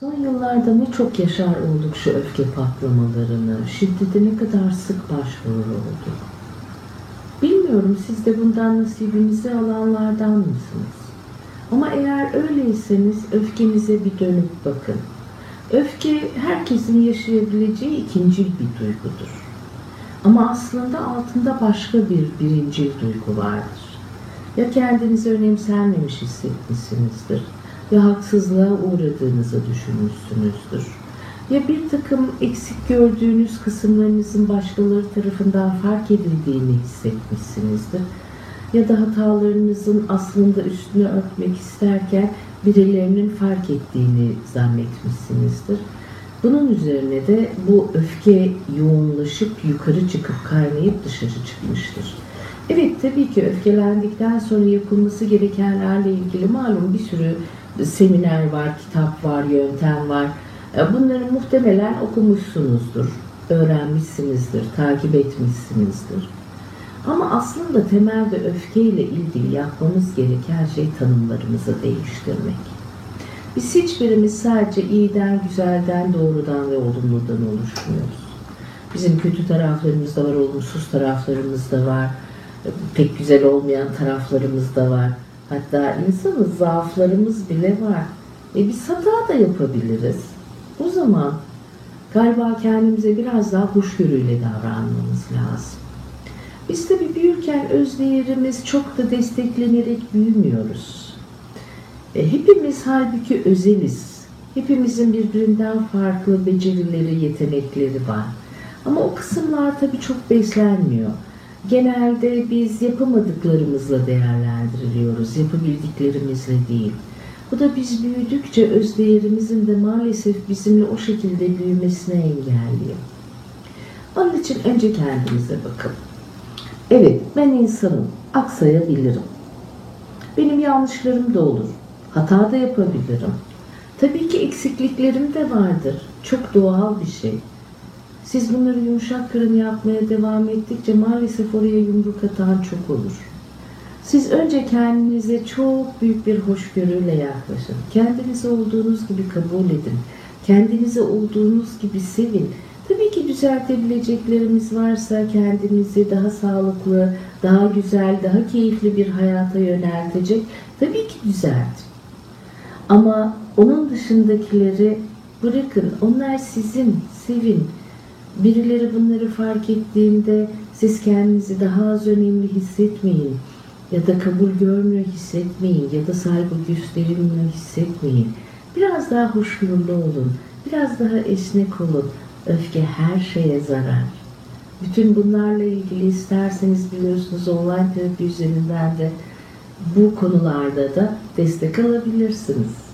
Son yıllarda ne çok yaşar olduk şu öfke patlamalarını, şiddete ne kadar sık başvurur olduk. Bilmiyorum siz de bundan nasibinizi alanlardan mısınız? Ama eğer öyleyseniz öfkenize bir dönüp bakın. Öfke herkesin yaşayabileceği ikincil bir duygudur. Ama aslında altında başka bir birincil duygu vardır. Ya kendinizi önemsenmemiş hissetmişsinizdir ya haksızlığa uğradığınızı düşünmüşsünüzdür. Ya bir takım eksik gördüğünüz kısımlarınızın başkaları tarafından fark edildiğini hissetmişsinizdir. Ya da hatalarınızın aslında üstünü örtmek isterken birilerinin fark ettiğini zannetmişsinizdir. Bunun üzerine de bu öfke yoğunlaşıp yukarı çıkıp kaynayıp dışarı çıkmıştır. Evet tabii ki öfkelendikten sonra yapılması gerekenlerle ilgili malum bir sürü seminer var, kitap var, yöntem var. E, Bunları muhtemelen okumuşsunuzdur, öğrenmişsinizdir, takip etmişsinizdir. Ama aslında temelde öfkeyle ilgili yapmamız gereken şey tanımlarımızı değiştirmek. Biz hiçbirimiz sadece iyiden, güzelden, doğrudan ve olumludan oluşmuyoruz. Bizim kötü taraflarımız da var, olumsuz taraflarımız da var. Pek güzel olmayan taraflarımız da var. Hatta insanız, zaaflarımız bile var. E biz hata da yapabiliriz. O zaman galiba kendimize biraz daha hoşgörüyle davranmamız lazım. Biz tabii büyürken öz değerimiz çok da desteklenerek büyümüyoruz. E, hepimiz halbuki özeliz. Hepimizin birbirinden farklı becerileri, yetenekleri var. Ama o kısımlar tabii çok beslenmiyor. Genelde biz yapamadıklarımızla değerlendiriliyoruz, yapabildiklerimizle değil. Bu da biz büyüdükçe öz değerimizin de maalesef bizimle o şekilde büyümesine engelliyor. Onun için önce kendimize bakalım. Evet, ben insanım, aksayabilirim. Benim yanlışlarım da olur, hata da yapabilirim. Tabii ki eksikliklerim de vardır, çok doğal bir şey. Siz bunları yumuşak kırım yapmaya devam ettikçe maalesef oraya yumruk atan çok olur. Siz önce kendinize çok büyük bir hoşgörüyle yaklaşın. Kendinizi olduğunuz gibi kabul edin. Kendinizi olduğunuz gibi sevin. Tabii ki düzeltebileceklerimiz varsa kendinizi daha sağlıklı, daha güzel, daha keyifli bir hayata yöneltecek. Tabii ki düzeltin. Ama onun dışındakileri bırakın. Onlar sizin, sevin. Birileri bunları fark ettiğinde siz kendinizi daha az önemli hissetmeyin ya da kabul görmüyor hissetmeyin ya da saygı gösterilmiyor hissetmeyin. Biraz daha hoşgörülü olun, biraz daha esnek olun. Öfke her şeye zarar. Bütün bunlarla ilgili isterseniz biliyorsunuz online terapi üzerinden de bu konularda da destek alabilirsiniz.